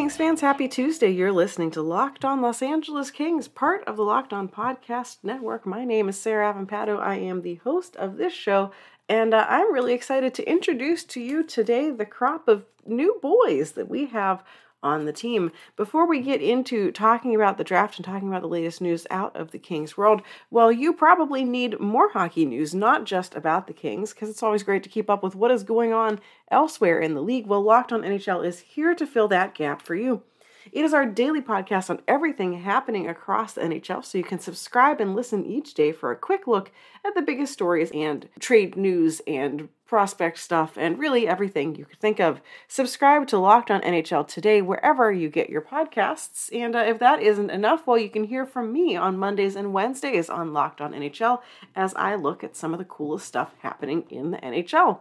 Kings fans, happy Tuesday. You're listening to Locked On Los Angeles Kings, part of the Locked On Podcast Network. My name is Sarah Avampato. I am the host of this show, and uh, I'm really excited to introduce to you today the crop of new boys that we have on the team. Before we get into talking about the draft and talking about the latest news out of the Kings world, well, you probably need more hockey news, not just about the Kings, because it's always great to keep up with what is going on elsewhere in the league. Well, Locked on NHL is here to fill that gap for you. It is our daily podcast on everything happening across the NHL, so you can subscribe and listen each day for a quick look at the biggest stories and trade news and prospect stuff and really everything you could think of. Subscribe to Locked On NHL today wherever you get your podcasts. And uh, if that isn't enough, well, you can hear from me on Mondays and Wednesdays on Locked On NHL as I look at some of the coolest stuff happening in the NHL.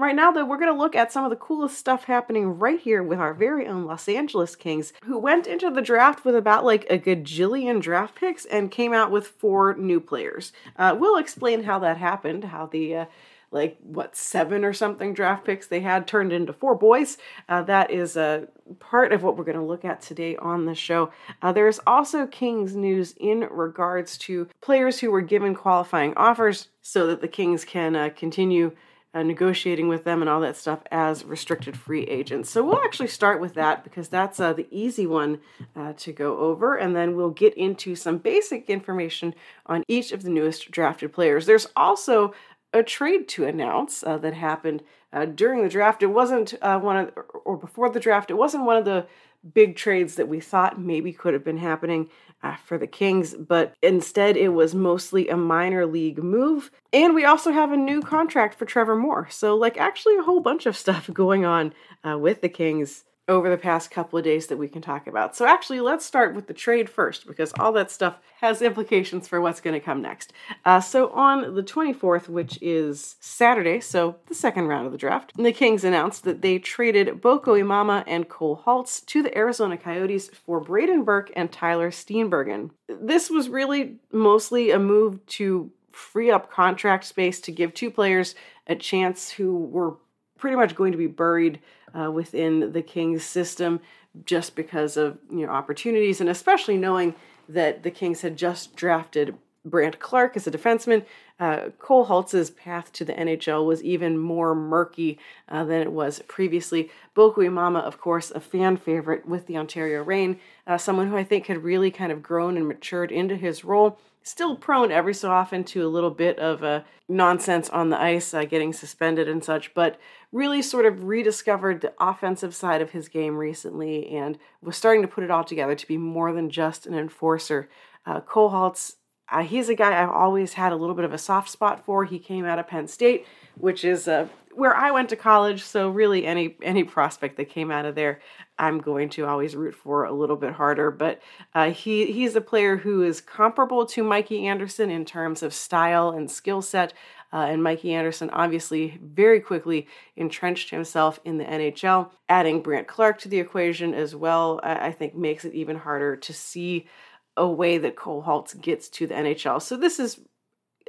Right now, though, we're going to look at some of the coolest stuff happening right here with our very own Los Angeles Kings, who went into the draft with about like a gajillion draft picks and came out with four new players. Uh, we'll explain how that happened, how the uh, like what seven or something draft picks they had turned into four boys. Uh, that is a part of what we're going to look at today on the show. Uh, there's also Kings news in regards to players who were given qualifying offers so that the Kings can uh, continue uh, negotiating with them and all that stuff as restricted free agents. So we'll actually start with that because that's uh, the easy one uh, to go over, and then we'll get into some basic information on each of the newest drafted players. There's also a trade to announce uh, that happened uh, during the draft. It wasn't uh, one of, or before the draft. It wasn't one of the big trades that we thought maybe could have been happening uh, for the Kings, but instead it was mostly a minor league move. And we also have a new contract for Trevor Moore. So, like, actually, a whole bunch of stuff going on uh, with the Kings over the past couple of days that we can talk about. So, actually, let's start with the trade first because all that stuff has implications for what's going to come next. Uh, so, on the 24th, which is Saturday, so the second round of the draft, the Kings announced that they traded Boko Imama and Cole Hults to the Arizona Coyotes for Brayden Burke and Tyler Steenbergen. This was really mostly a move to free up contract space to give two players a chance who were pretty much going to be buried uh, within the Kings system just because of you know opportunities and especially knowing that the Kings had just drafted Brandt Clarke as a defenseman. Uh, Cole Hults's path to the NHL was even more murky uh, than it was previously. Boko Imama, of course, a fan favorite with the Ontario Reign, uh, someone who I think had really kind of grown and matured into his role still prone every so often to a little bit of uh, nonsense on the ice, uh, getting suspended and such, but really sort of rediscovered the offensive side of his game recently and was starting to put it all together to be more than just an enforcer. Uh, Hults, uh, he's a guy I've always had a little bit of a soft spot for. He came out of Penn State, which is uh, where I went to college, so really any any prospect that came out of there, I'm going to always root for a little bit harder. But uh, he he's a player who is comparable to Mikey Anderson in terms of style and skill set. Uh, and Mikey Anderson obviously very quickly entrenched himself in the NHL. Adding Brandt Clarke to the equation as well, I think makes it even harder to see a way that Cole Hults gets to the NHL. So this is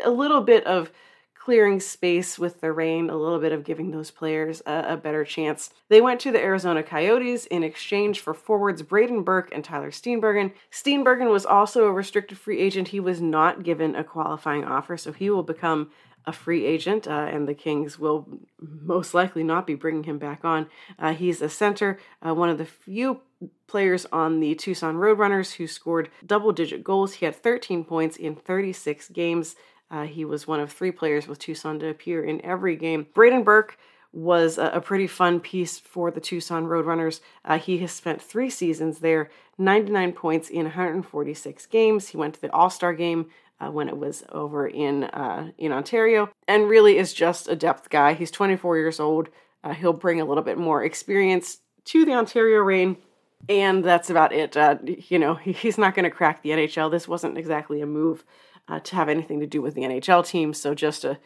a little bit of clearing space with the Reign, a little bit of giving those players a, a, better chance. They went to the Arizona Coyotes in exchange for forwards Brayden Burke and Tyler Steenbergen. Steenbergen was also a restricted free agent. He was not given a qualifying offer, so he will become a free agent, uh, and the Kings will most likely not be bringing him back on. Uh, he's a center, uh, one of the few players on the Tucson Roadrunners who scored double digit goals. He had 13 points in 36 games. Uh, he was one of three players with Tucson to appear in every game. Brayden Burke was a, pretty fun piece for the Tucson Roadrunners. Uh, he has spent three seasons there, 99 points in 146 games. He went to the All Star game uh, when it was over in uh, in Ontario, and really is just a depth guy. He's 24 years old. Uh, he'll bring a little bit more experience to the Ontario Reign, and that's about it. Uh, you know, he's not going to crack the NHL. This wasn't exactly a move uh, to have anything to do with the NHL team. So just a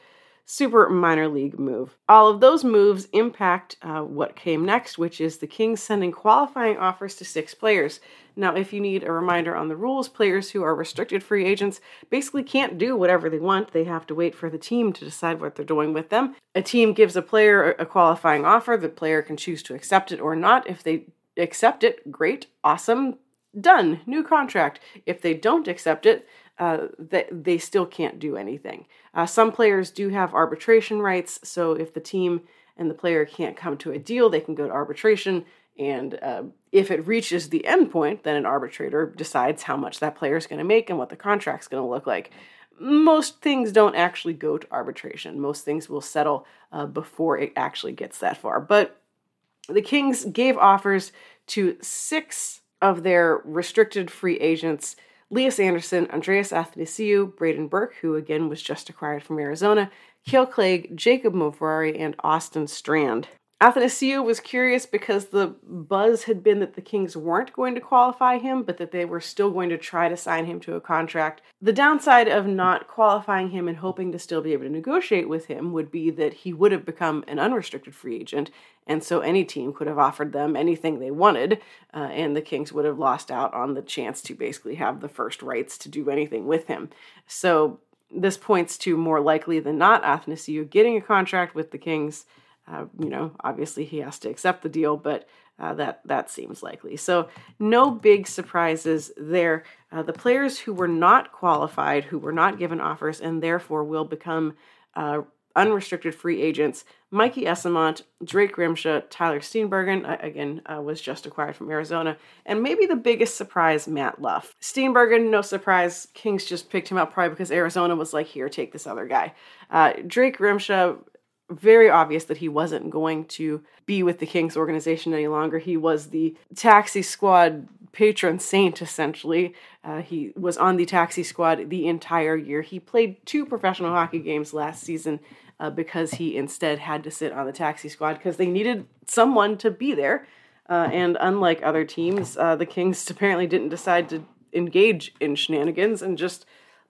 super minor league move. All of those moves impact uh, what came next, which is the Kings sending qualifying offers to six players. Now, if you need a reminder on the rules, players who are restricted free agents basically can't do whatever they want. They have to wait for the team to decide what they're doing with them. A team gives a player a qualifying offer, the player can choose to accept it or not. If they accept it, great, awesome, done, new contract. If they don't accept it, uh, that they still can't do anything. Uh, some players do have arbitration rights, so if the team and the player can't come to a deal, they can go to arbitration. And uh, if it reaches the end point, then an arbitrator decides how much that player is going to make and what the contract's going to look like. Most things don't actually go to arbitration. Most things will settle uh, before it actually gets that far. But the Kings gave offers to six of their restricted free agents Lias Andersson, Andreas Athanasiou, Brayden Burke, who again was just acquired from Arizona, Kale Clague, Jacob Moverare, and Austin Strand. Athanasiou was curious because the buzz had been that the Kings weren't going to qualify him, but that they were still going to try to sign him to a contract. The downside of not qualifying him and hoping to still be able to negotiate with him would be that he would have become an unrestricted free agent, and so any team could have offered them anything they wanted, uh, and the Kings would have lost out on the chance to basically have the first rights to do anything with him. So this points to more likely than not Athanasiou getting a contract with the Kings uh, you know, obviously he has to accept the deal, but uh, that that seems likely. So no big surprises there. Uh, the players who were not qualified, who were not given offers, and therefore will become uh, unrestricted free agents. Mikey Eyssimont, Drake Rymsha, Tyler Steenbergen, again, uh, was just acquired from Arizona. And maybe the biggest surprise, Matt Luff. Steenbergen, no surprise. Kings just picked him up probably because Arizona was like, here, take this other guy. Drake Rymsha, very obvious that he wasn't going to be with the Kings organization any longer. He was the taxi squad patron saint, essentially. Uh, he was on the taxi squad the entire year. He played two professional hockey games last season uh, because he instead had to sit on the taxi squad because they needed someone to be there. Uh, and unlike other teams, uh, the Kings apparently didn't decide to engage in shenanigans and just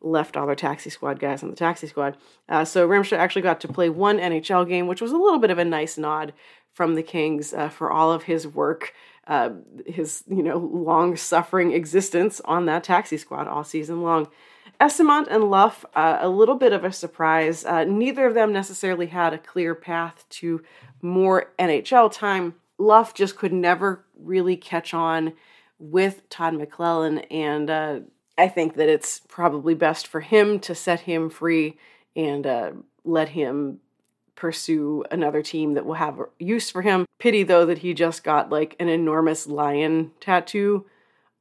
left all their taxi squad guys on the taxi squad. Uh, so Rymsha actually got to play one NHL game, which was a little bit of a nice nod from the Kings uh, for all of his work, uh, his you know long suffering existence on that taxi squad all season long. Eyssimont and Luff, uh, a little bit of a surprise. Uh, neither of them necessarily had a clear path to more NHL time. Luff just could never really catch on with Todd McLellan, and uh, I think that it's probably best for him to set him free and uh, let him pursue another team that will have use for him. Pity though that he just got like an enormous lion tattoo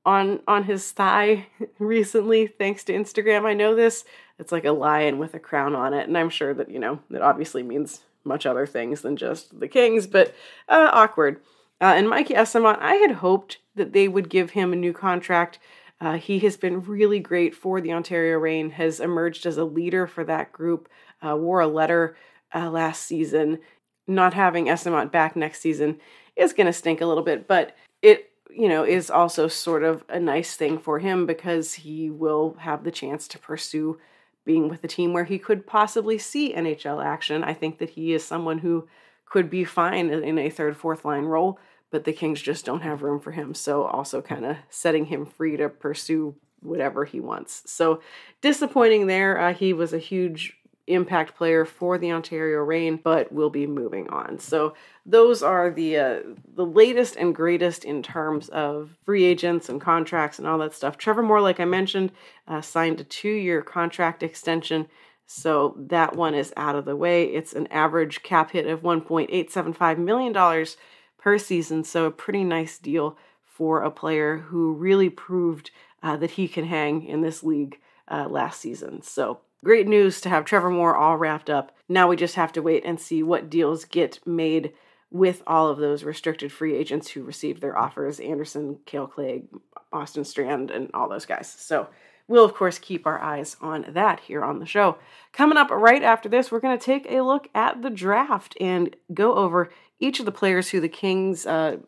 on on his thigh recently thanks to Instagram. I know this. It's like a lion with a crown on it and I'm sure that, you know, it obviously means much other things than just the Kings, but uh, awkward. Uh, and Mikey Eyssimont, I had hoped that they would give him a new contract uh, he has been really great for the Ontario Reign, has emerged as a leader for that group, uh, wore a letter uh, last season. Not having Eyssimont back next season is going to stink a little bit, but it you know is also sort of a nice thing for him because he will have the chance to pursue being with a team where he could possibly see NHL action. I think that he is someone who could be fine in a third, fourth line role but the Kings just don't have room for him. So also kind of setting him free to pursue whatever he wants. So disappointing there. Uh, he was a huge impact player for the Ontario Reign, but will be moving on. So those are the uh, the latest and greatest in terms of free agents and contracts and all that stuff. Trevor Moore, like I mentioned, uh, signed a two year contract extension. So that one is out of the way. It's an average cap hit of $1.875 million per season. So, a pretty nice deal for a player who really proved uh, that he can hang in this league uh, last season. So, great news to have Trevor Moore all wrapped up. Now we just have to wait and see what deals get made with all of those restricted free agents who received their offers Andersson, Kale Clague, Austin Strand, and all those guys. So, we'll of course keep our eyes on that here on the show. Coming up right after this, we're going to take a look at the draft and go over each of the players who the Kings uh,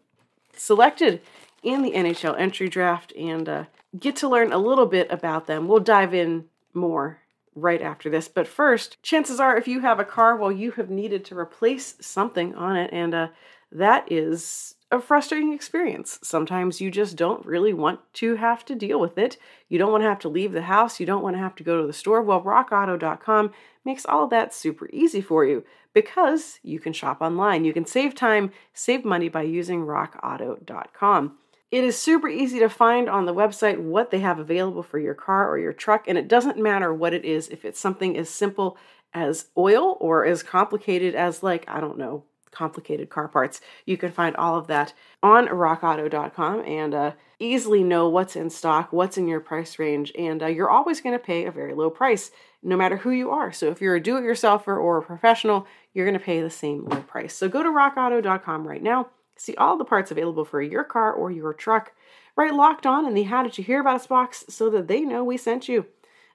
selected in the NHL entry draft and uh, get to learn a little bit about them. We'll dive in more right after this. But first, chances are if you have a car, well, you have needed to replace something on it, and uh, that is a frustrating experience. Sometimes you just don't really want to have to deal with it. You don't want to have to leave the house. You don't want to have to go to the store. Well, rockauto.com makes all of that super easy for you because you can shop online. You can save time, save money by using rockauto.com. It is super easy to find on the website what they have available for your car or your truck, and it doesn't matter what it is. If it's something as simple as oil or as complicated as, like, I don't know, complicated car parts. You can find all of that on rockauto.com and uh, easily know what's in stock, what's in your price range, and uh, you're always going to pay a very low price no matter who you are. So if you're a do it yourselfer or a professional, you're going to pay the same low price. So go to rockauto.com right now, see all the parts available for your car or your truck. Write locked on in the How Did You Hear About Us box so that they know we sent you.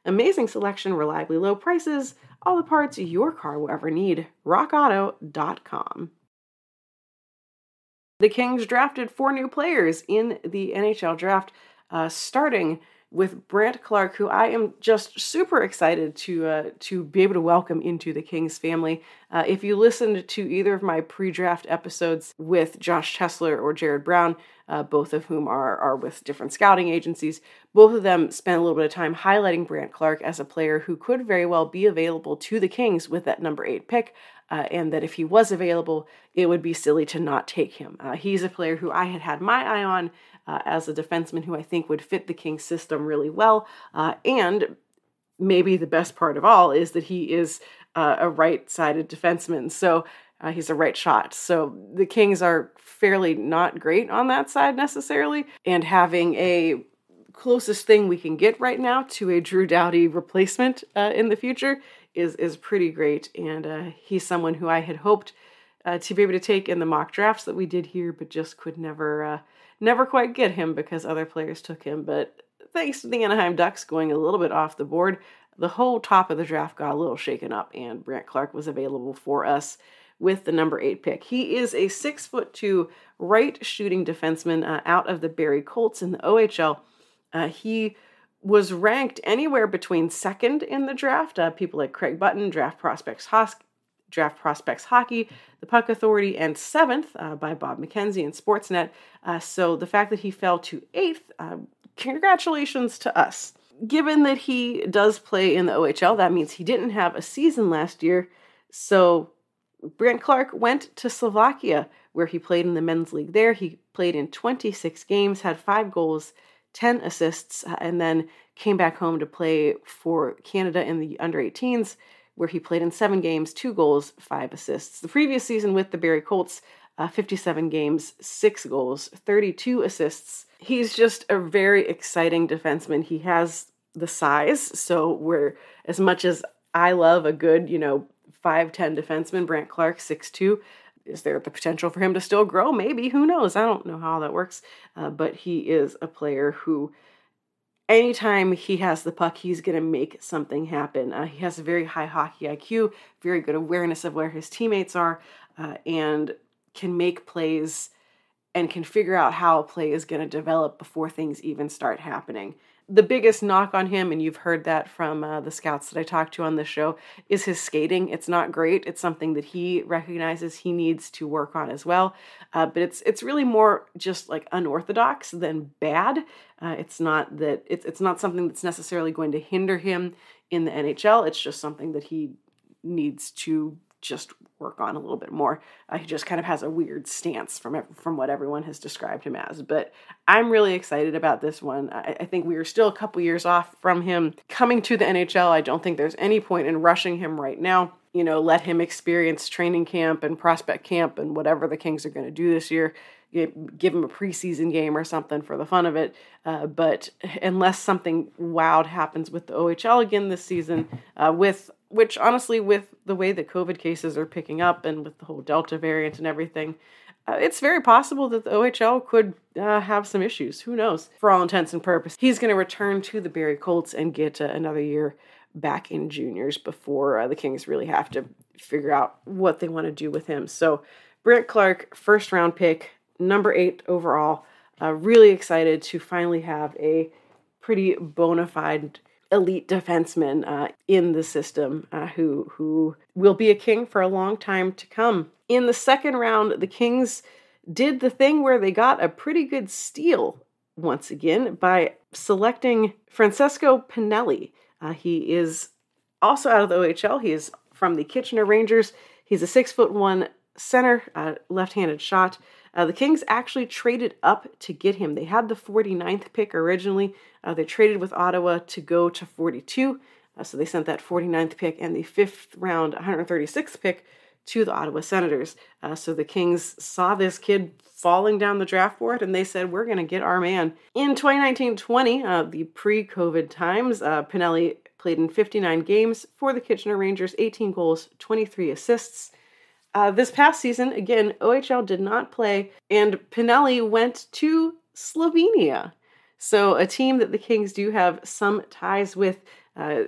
Amazing selection, reliably low prices, all the parts your car will ever need. RockAuto.com. The Kings drafted four new players in the NHL draft, uh, starting with Brandt Clarke, who I am just super excited to uh, to be able to welcome into the Kings family. Uh, if you listened to either of my pre-draft episodes with Josh Tessler or Jared Brown, uh, both of whom are are with different scouting agencies, both of them spent a little bit of time highlighting Brandt Clarke as a player who could very well be available to the Kings with that number eight pick. Uh, and that if he was available, it would be silly to not take him. Uh, he's a player who I had had my eye on uh, as a defenseman who I think would fit the Kings system really well. Uh, and maybe the best part of all is that he is uh, a right sided defenseman. So uh, he's a right shot. So the Kings are fairly not great on that side necessarily. And having a closest thing we can get right now to a Drew Doughty replacement uh, in the future is is pretty great. And uh, he's someone who I had hoped uh, to be able to take in the mock drafts that we did here, but just could never uh, never quite get him because other players took him. But thanks to the Anaheim Ducks going a little bit off the board, the whole top of the draft got a little shaken up, and Brandt Clarke was available for us with the number eight pick. He is a six foot two right shooting defenseman uh, out of the Barrie Colts in the OHL. Uh, he was ranked anywhere between second in the draft. Uh, people like Craig Button, Draft Prospects Draft Prospects Hockey, The Puck Authority, and seventh uh, by Bob McKenzie and Sportsnet. Uh, so the fact that he fell to eighth, uh, congratulations to us. Given that he does play in the OHL, that means he didn't have a season last year. So Brandt Clarke went to Slovakia, where he played in the men's league there. He played in 26 games, had five goals, 10 assists, uh, and then came back home to play for Canada in the under 18s where he played in seven games, two goals, five assists. The previous season with the Barrie Colts, uh, 57 games, six goals, 32 assists. He's just a very exciting defenseman. He has the size, so we're as much as I love a good, you know, 5'10 defenseman, Brandt Clarke, 6'2. Is there the potential for him to still grow? Maybe. Who knows? I don't know how that works. Uh, but he is a player who anytime he has the puck, he's going to make something happen. Uh, he has a very high hockey IQ, very good awareness of where his teammates are, uh, and can make plays and can figure out how a play is going to develop before things even start happening the biggest knock on him, and you've heard that from uh, the scouts that I talked to on this show, is his skating. It's not great. It's something that he recognizes he needs to work on as well. Uh, but it's it's really more just like unorthodox than bad. Uh, it's not that it's it's not something that's necessarily going to hinder him in the NHL. It's just something that he needs to just work on a little bit more. Uh, he just kind of has a weird stance from from what everyone has described him as. But I'm really excited about this one. I, I think we are still a couple years off from him coming to the NHL. I don't think there's any point in rushing him right now. You know, let him experience training camp and prospect camp and whatever the Kings are going to do this year. Give him a preseason game or something for the fun of it. Uh, but unless something wild happens with the OHL again this season, uh, with which honestly, with the way that COVID cases are picking up and with the whole Delta variant and everything, uh, it's very possible that the OHL could uh, have some issues. Who knows? For all intents and purposes, he's going to return to the Barrie Colts and get uh, another year back in juniors before uh, the Kings really have to figure out what they want to do with him. So, Brandt Clarke, first round pick, number eight overall. Uh, really excited to finally have a pretty bona fide elite defensemen uh, in the system uh, who who will be a king for a long time to come. In the second round, the Kings did the thing where they got a pretty good steal once again by selecting Francesco Pinelli. Uh, he is also out of the OHL. He is from the Kitchener Rangers. He's a six foot one center, uh, left handed shot. Uh, the Kings actually traded up to get him. They had the 49th pick originally. Uh, they traded with Ottawa to go to 42. Uh, so they sent that 49th pick and the fifth round 136th pick to the Ottawa Senators. Uh, so the Kings saw this kid falling down the draft board and they said, We're going to get our man. In 2019 20, uh, the pre COVID times, uh, Pinelli played in 59 games for the Kitchener Rangers, 18 goals, 23 assists. Uh, this past season, again, OHL did not play, and Pinelli went to Slovenia. So, a team that the Kings do have some ties with. Uh,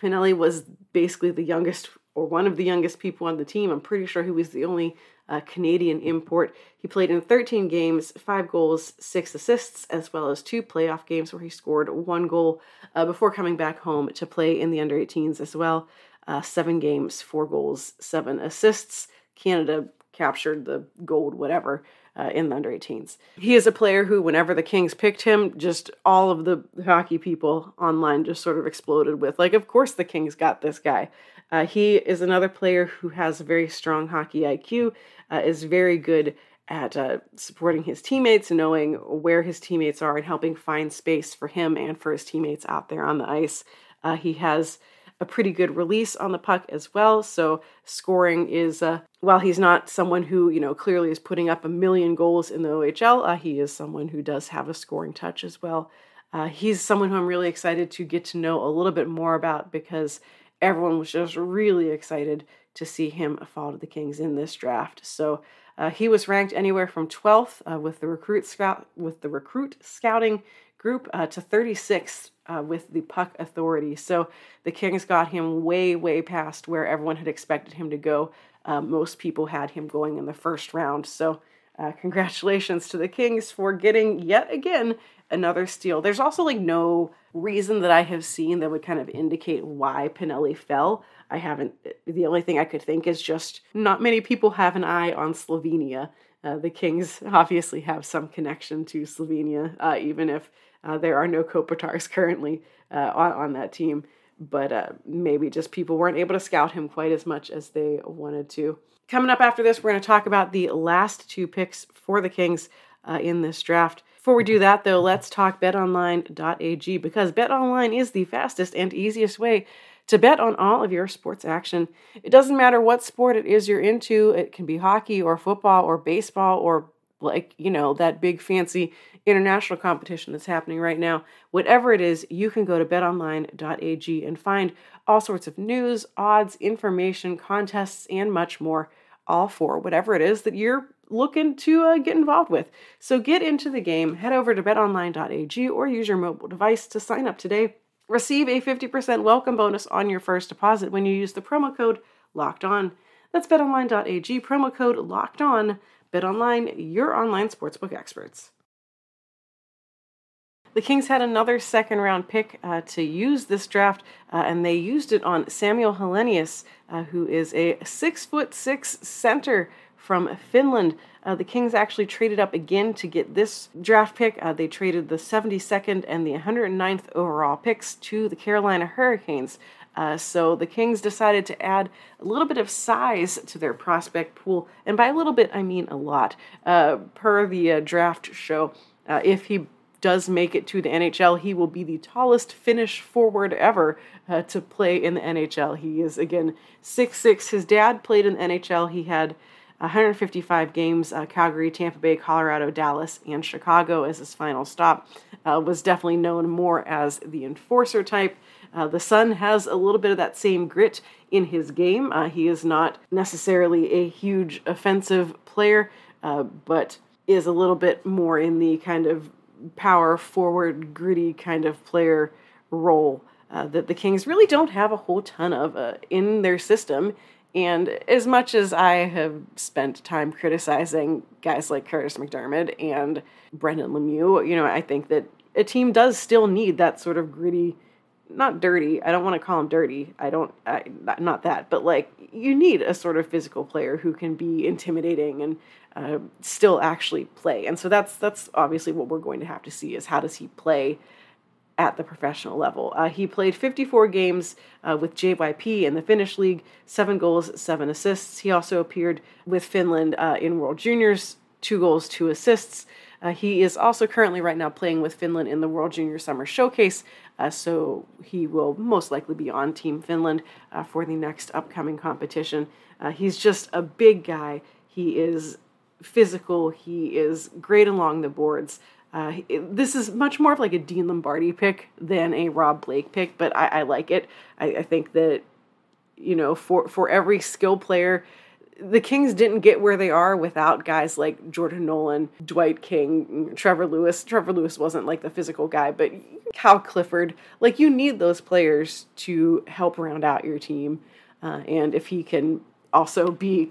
Pinelli was basically the youngest or one of the youngest people on the team. I'm pretty sure he was the only uh, Canadian import. He played in 13 games, five goals, six assists, as well as two playoff games where he scored one goal uh, before coming back home to play in the under 18s as well. Uh, seven games, four goals, seven assists. Canada captured the gold, whatever, uh, in the under 18s. He is a player who, whenever the Kings picked him, just all of the hockey people online just sort of exploded with, like, of course the Kings got this guy. Uh, he is another player who has a very strong hockey IQ, uh, is very good at uh, supporting his teammates knowing where his teammates are and helping find space for him and for his teammates out there on the ice. Uh, he has a pretty good release on the puck as well. So scoring is, uh, while he's not someone who you know clearly is putting up a million goals in the OHL, uh, he is someone who does have a scoring touch as well. Uh, he's someone who I'm really excited to get to know a little bit more about because everyone was just really excited to see him fall to the Kings in this draft. So uh, he was ranked anywhere from 12th uh, with the recruit scout with the recruit scouting group uh, to 36th uh, with the puck authority. So the Kings got him way, way past where everyone had expected him to go. Uh, most people had him going in the first round. So uh, congratulations to the Kings for getting yet again another steal. There's also like no reason that I have seen that would kind of indicate why Pinelli fell. I haven't, the only thing I could think is just not many people have an eye on Slovenia. Uh, the Kings obviously have some connection to Slovenia, uh, even if uh, there are no Kopitars currently uh, on, on that team, but uh, maybe just people weren't able to scout him quite as much as they wanted to. Coming up after this, we're going to talk about the last two picks for the Kings uh, in this draft. Before we do that, though, let's talk betonline.ag because betonline is the fastest and easiest way to bet on all of your sports action. It doesn't matter what sport it is you're into, it can be hockey or football or baseball or like, you know, that big fancy international competition that's happening right now. Whatever it is, you can go to betonline.ag and find all sorts of news, odds, information, contests, and much more, all for whatever it is that you're looking to uh, get involved with. So get into the game, head over to betonline.ag or use your mobile device to sign up today. Receive a 50% welcome bonus on your first deposit when you use the promo code LOCKED ON. That's betonline.ag, promo code LOCKED ON. BetOnline, your online sportsbook experts. The Kings had another second round pick uh, to use this draft, uh, and they used it on Samuel Helenius, uh, who is a six foot six center from Finland. Uh, the Kings actually traded up again to get this draft pick. Uh, they traded the 72nd and the 109th overall picks to the Carolina Hurricanes. Uh, so the Kings decided to add a little bit of size to their prospect pool, and by a little bit I mean a lot. Uh, per the uh, draft show, uh, if he does make it to the NHL, he will be the tallest Finnish forward ever to play in the NHL. He is again six six. His dad played in the NHL. He had 155 games, uh, Calgary, Tampa Bay, Colorado, Dallas, and Chicago as his final stop. Uh, was definitely known more as the enforcer type. Uh, the son has a little bit of that same grit in his game. Uh, he is not necessarily a huge offensive player, uh, but is a little bit more in the kind of power forward, gritty kind of player role uh, that the Kings really don't have a whole ton of in their system. And as much as I have spent time criticizing guys like Kurtis MacDermid and Brendan Lemieux, you know, I think that a team does still need that sort of gritty, not dirty. I don't want to call him dirty. I don't, I, not that, but like you need a sort of physical player who can be intimidating and uh, still actually play. And so that's that's obviously what we're going to have to see is how does he play at the professional level. Uh, he played 54 games uh, with JYP in the Finnish league, seven goals, seven assists. He also appeared with Finland uh, in World Juniors, two goals, two assists. Uh, he is also currently right now playing with Finland in the World Junior Summer Showcase, uh, so he will most likely be on Team Finland uh, for the next upcoming competition. he's just a big guy. He is physical. He is great along the boards. Uh, this is much more of like a Dean Lombardi pick than a Rob Blake pick, but I, I like it. I, I, think that you know for for every skill player, the Kings didn't get where they are without guys like Jordan Nolan, Dwight King, Trevor Lewis. Trevor Lewis wasn't like the physical guy, but Kyle Clifford. Like you need those players to help round out your team, uh, and if he can also be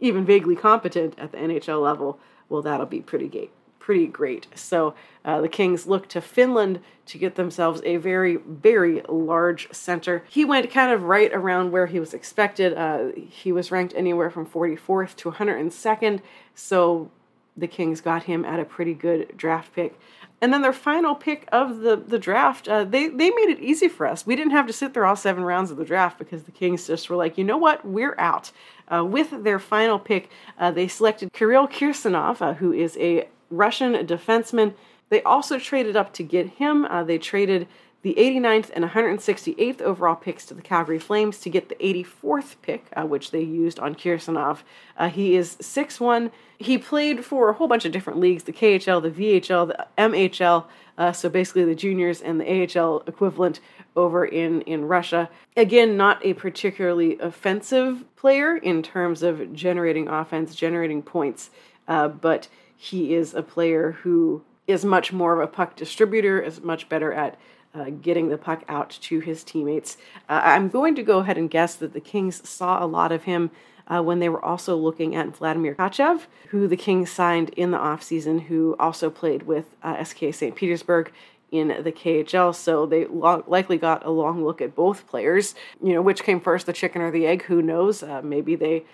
even vaguely competent at the NHL level, well, that'll be pretty great pretty great. So uh, the Kings look to Finland to get themselves a very, very large center. He went kind of right around where he was expected. Uh, he was ranked anywhere from 44th to 102nd. So the Kings got him at a pretty good draft pick. And then their final pick of the, the draft, uh, they, they made it easy for us. We didn't have to sit through all seven rounds of the draft because the Kings just were like, you know what, we're out. Uh, with their final pick, uh, they selected Kirill Kirsanov, uh, who is a Russian defenseman. They also traded up to get him. Uh, they traded the 89th and 168th overall picks to the Calgary Flames to get the 84th pick, uh, which they used on Kirsanov. Uh, he is 6'1. He played for a whole bunch of different leagues the KHL, the VHL, the MHL, uh, so basically the juniors and the AHL equivalent over in, in Russia. Again, not a particularly offensive player in terms of generating offense, generating points, uh, but he is a player who is much more of a puck distributor, is much better at uh, getting the puck out to his teammates. Uh, I'm going to go ahead and guess that the Kings saw a lot of him uh, when they were also looking at Vladimir Tkachev, who the Kings signed in the offseason, who also played with uh, SK St. Petersburg in the KHL. So they lo- likely got a long look at both players. You know, which came first, the chicken or the egg? Who knows? Uh, maybe they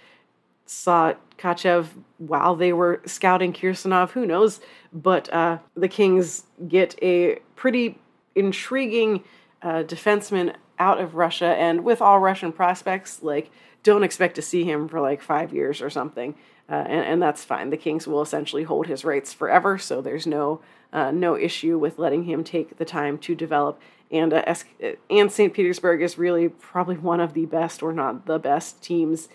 saw Tkachev while they were scouting Kirsanov, who knows? But uh, the Kings get a pretty intriguing uh, defenseman out of Russia, and with all Russian prospects, like don't expect to see him for like five years or something, uh, and, and that's fine. The Kings will essentially hold his rights forever, so there's no uh, no issue with letting him take the time to develop. And uh, and St. Petersburg is really probably one of the best, or not the best, teams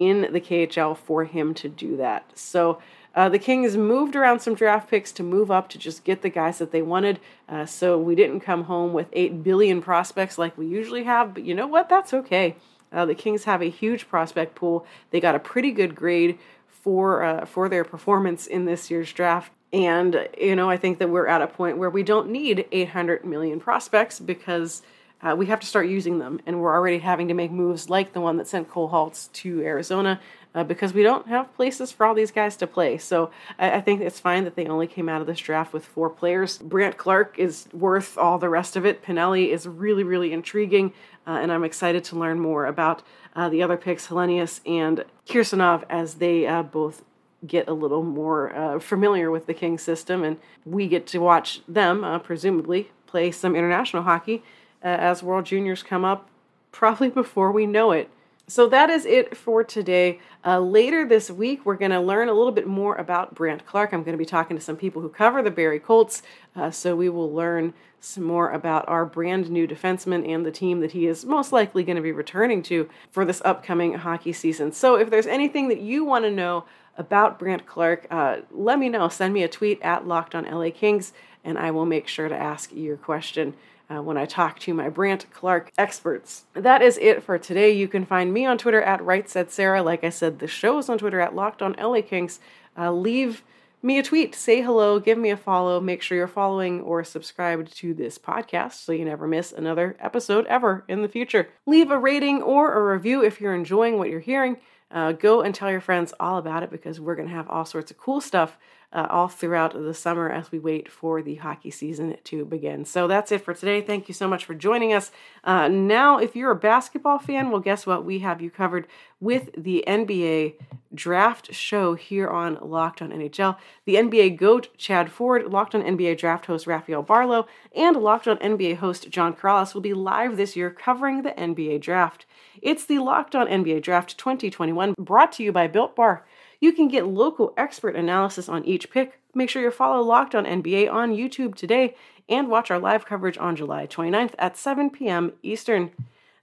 in the KHL for him to do that. So uh, the Kings moved around some draft picks to move up to just get the guys that they wanted. Uh, so we didn't come home with 8 billion prospects like we usually have, but you know what? That's okay. Uh, the Kings have a huge prospect pool. They got a pretty good grade for uh, for their performance in this year's draft. And you know, I think that we're at a point where we don't need 800 million prospects because uh, we have to start using them. And we're already having to make moves like the one that sent Cole to Arizona uh, because we don't have places for all these guys to play. So I, I, think it's fine that they only came out of this draft with four players. Brandt Clarke is worth all the rest of it. Pinelli is really, really intriguing. Uh, and I'm excited to learn more about uh, the other picks, Helenius and Kirsanov, as they uh, both get a little more uh, familiar with the King system. And we get to watch them, presumably, play some international hockey uh, as World Juniors come up, probably before we know it. So that is it for today. Uh, later this week, we're going to learn a little bit more about Brandt Clarke. I'm going to be talking to some people who cover the Barrie Colts, uh, so we will learn some more about our brand new defenseman and the team that he is most likely going to be returning to for this upcoming hockey season. So if there's anything that you want to know about Brandt Clarke, uh, let me know. Send me a tweet at Locked on LA Kings, and I will make sure to ask your question uh, when I talk to my Brandt Clarke experts. That is it for today. You can find me on Twitter at Right Said Sarah. Like I said, the show is on Twitter at Locked On LA Kings. Uh, leave me a tweet, say hello, give me a follow. Make sure you're following or subscribed to this podcast so you never miss another episode ever in the future. Leave a rating or a review if you're enjoying what you're hearing. Uh, go and tell your friends all about it because we're going to have all sorts of cool stuff uh, all throughout the summer as we wait for the hockey season to begin. So that's it for today. Thank you so much for joining us. Uh, now, if you're a basketball fan, well, guess what? We have you covered with the NBA draft show here on Locked on NHL. The NBA GOAT, Chad Ford, Locked on NBA draft host Rafael Barlam, and Locked on NBA host John Karalis will be live this year covering the NBA draft. It's the Locked on NBA Draft 2021 brought to you by Built Bar. You can get local expert analysis on each pick. Make sure you follow Locked on NBA on YouTube today and watch our live coverage on July 29th at 7 p.m. Eastern.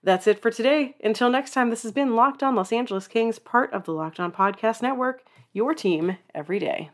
That's it for today. Until next time, this has been Locked On Los Angeles Kings, part of the Locked On Podcast Network, your team every day.